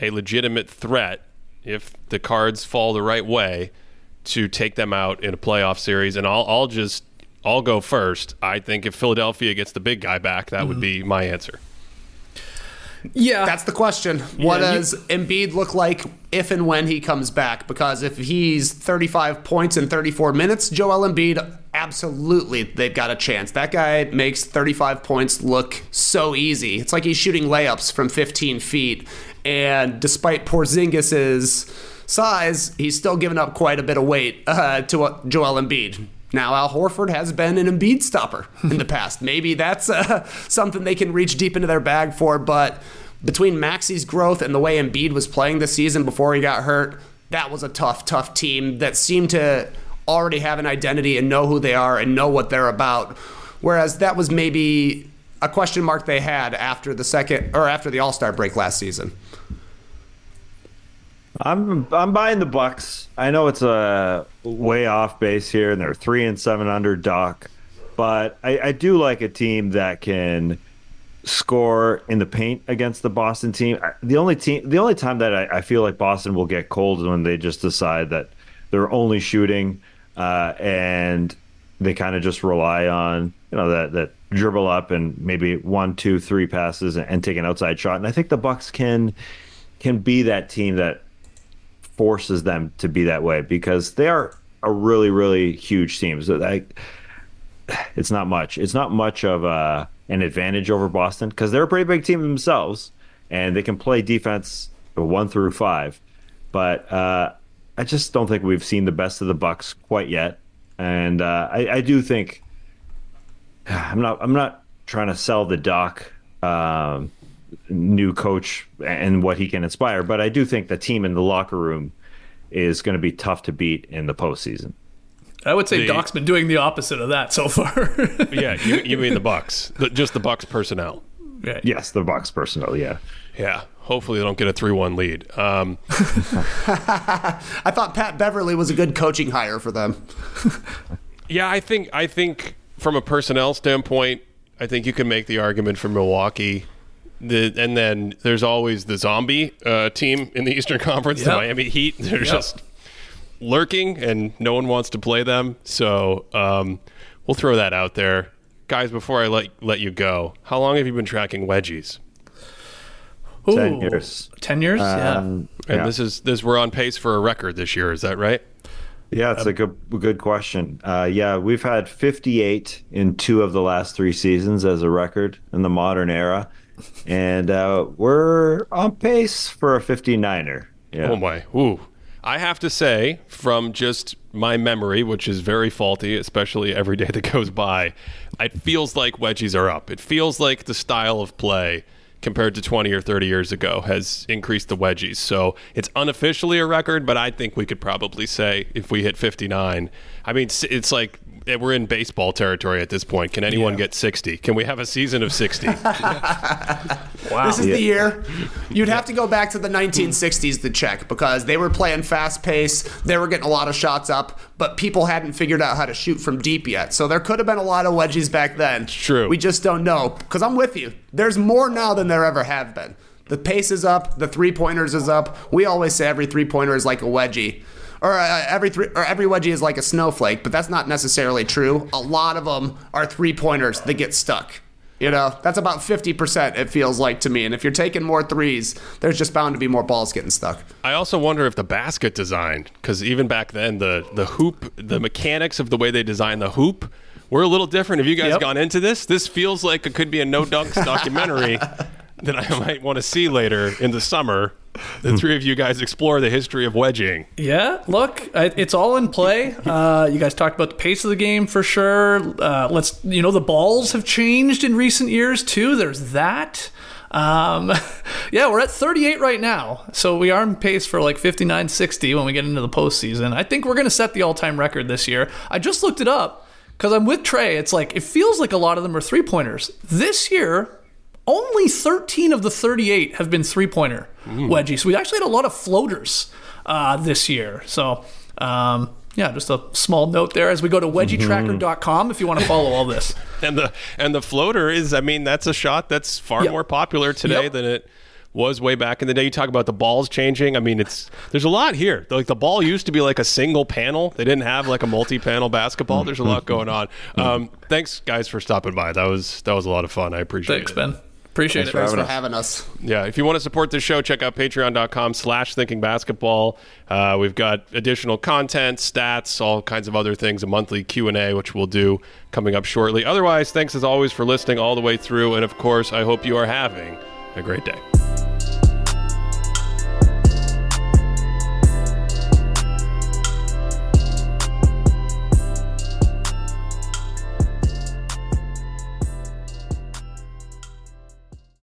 a legitimate threat if the cards fall the right way to take them out in a playoff series? And I'll I'll just I'll go first. I think if Philadelphia gets the big guy back, that mm-hmm. would be my answer. Yeah. That's the question. What yeah, does you, Embiid look like if and when he comes back? Because if he's 35 points in 34 minutes, Joel Embiid, absolutely, they've got a chance. That guy makes 35 points look so easy. It's like he's shooting layups from 15 feet. And despite Porzingis's size, he's still giving up quite a bit of weight uh, to Joel Embiid. Now, Al Horford has been an Embiid stopper in the *laughs* past. Maybe that's uh, *laughs* something they can reach deep into their bag for, but between Maxey's growth and the way Embiid was playing this season before he got hurt, that was a tough, tough team that seemed to already have an identity and know who they are and know what they're about. Whereas that was maybe a question mark they had after the second or after the All Star break last season. I'm I'm buying the Bucks. I know it's a way off base here, and they're three and seven under Doc, but I, I do like a team that can score in the paint against the Boston team. The only team, the only time that I, I feel like Boston will get cold is when they just decide that they're only shooting uh, and they kind of just rely on you know that that dribble up and maybe one, two, three passes and, and take an outside shot. And I think the Bucks can can be that team that forces them to be that way because they are a really really huge team. So that it's not much. It's not much of a, an advantage over Boston because they're a pretty big team themselves and they can play defense one through five. But uh, I just don't think we've seen the best of the Bucks quite yet. And uh, I, I, do think *sighs* I'm not I'm not trying to sell the Doc um, new coach and what he can inspire. But I do think the team in the locker room is going to be tough to beat in the postseason. I would say the, Doc's been doing the opposite of that so far. *laughs* yeah, you, you, mean the Bucks, the, just the Bucks personnel. Right. Yes, the Bucks personnel. Yeah. Yeah. Hopefully they don't get a three-one lead. Um, *laughs* I thought Pat Beverley was a good coaching hire for them. *laughs* yeah, I think I think from a personnel standpoint, I think you can make the argument for Milwaukee. The, and then there's always the zombie uh, team in the Eastern *laughs* Conference, yep. the Miami Heat. They're yep. just lurking, and no one wants to play them. So um, we'll throw that out there, guys. Before I let let you go, how long have you been tracking wedgies? Ooh, ten years. Ten years. Um, yeah. And yeah. this is this. We're on pace for a record this year. Is that right? Yeah, it's um, a good good question. Uh, yeah, we've had 58 in two of the last three seasons as a record in the modern era, and uh, we're on pace for a 59er. Yeah. Oh my! Ooh, I have to say, from just my memory, which is very faulty, especially every day *laughs* that goes by, it feels like wedgies are up. It feels like the style of play compared to 20 or 30 years ago has increased the wedgies. So it's unofficially a record, but I think we could probably say if we hit 59, I mean, it's like we're in baseball territory at this point. Can anyone yeah. get 60? Can we have a season of 60? *laughs* wow. This is yeah. the year. You'd have to go back to the 1960s to check because they were playing fast pace. They were getting a lot of shots up, but people hadn't figured out how to shoot from deep yet. So there could have been a lot of wedgies back then. True. We just don't know because I'm with you. There's more now than there ever have been. The pace is up. The three pointers is up. We always say every three pointer is like a wedgie or uh, every three or every wedgie is like a snowflake, but that's not necessarily true. A lot of them are three pointers that get stuck. You know, that's about 50%, it feels like to me. And if you're taking more threes, there's just bound to be more balls getting stuck. I also wonder if the basket design, because even back then, the, the hoop, the mechanics of the way they designed the hoop were a little different. Have you guys yep. gone into this? This feels like it could be a no dunks *laughs* documentary. that I might want to see later in the summer. The three of you guys explore the history of wedging. Yeah, look, it's all in play. Uh, you guys talked about the pace of the game for sure. Uh, let's, you know, the balls have changed in recent years too. There's that. Um, *laughs* yeah, we're at 38 right now, so we are on pace for like 59, 60 when we get into the postseason. I think we're going to set the all-time record this year. I just looked it up because I'm with Trey. It's like it feels like a lot of them are three pointers this year. Only 13 of the 38 have been three pointer wedgies. So we actually had a lot of floaters uh, this year. So, um, yeah, just a small note there as we go to wedgietracker.com if you want to follow all this. *laughs* And the and the floater is, I mean, that's a shot that's far Yep. more popular today Yep. than it was way back in the day. You talk about the balls changing. I mean, it's there's a lot here. Like the ball used to be like a single panel. They didn't have like a multi-panel basketball. There's a lot *laughs* going on. Um, thanks guys for stopping by. That was that was a lot of fun. I appreciate Thanks, it. Thanks, Ben. Appreciate it. Thanks for having us. Yeah, if you want to support this show, check out patreon.com slash thinking basketball. Uh, we've got additional content, stats, all kinds of other things, a monthly Q&A, which we'll do coming up shortly. Otherwise, thanks as always for listening all the way through. And of course, I hope you are having a great day.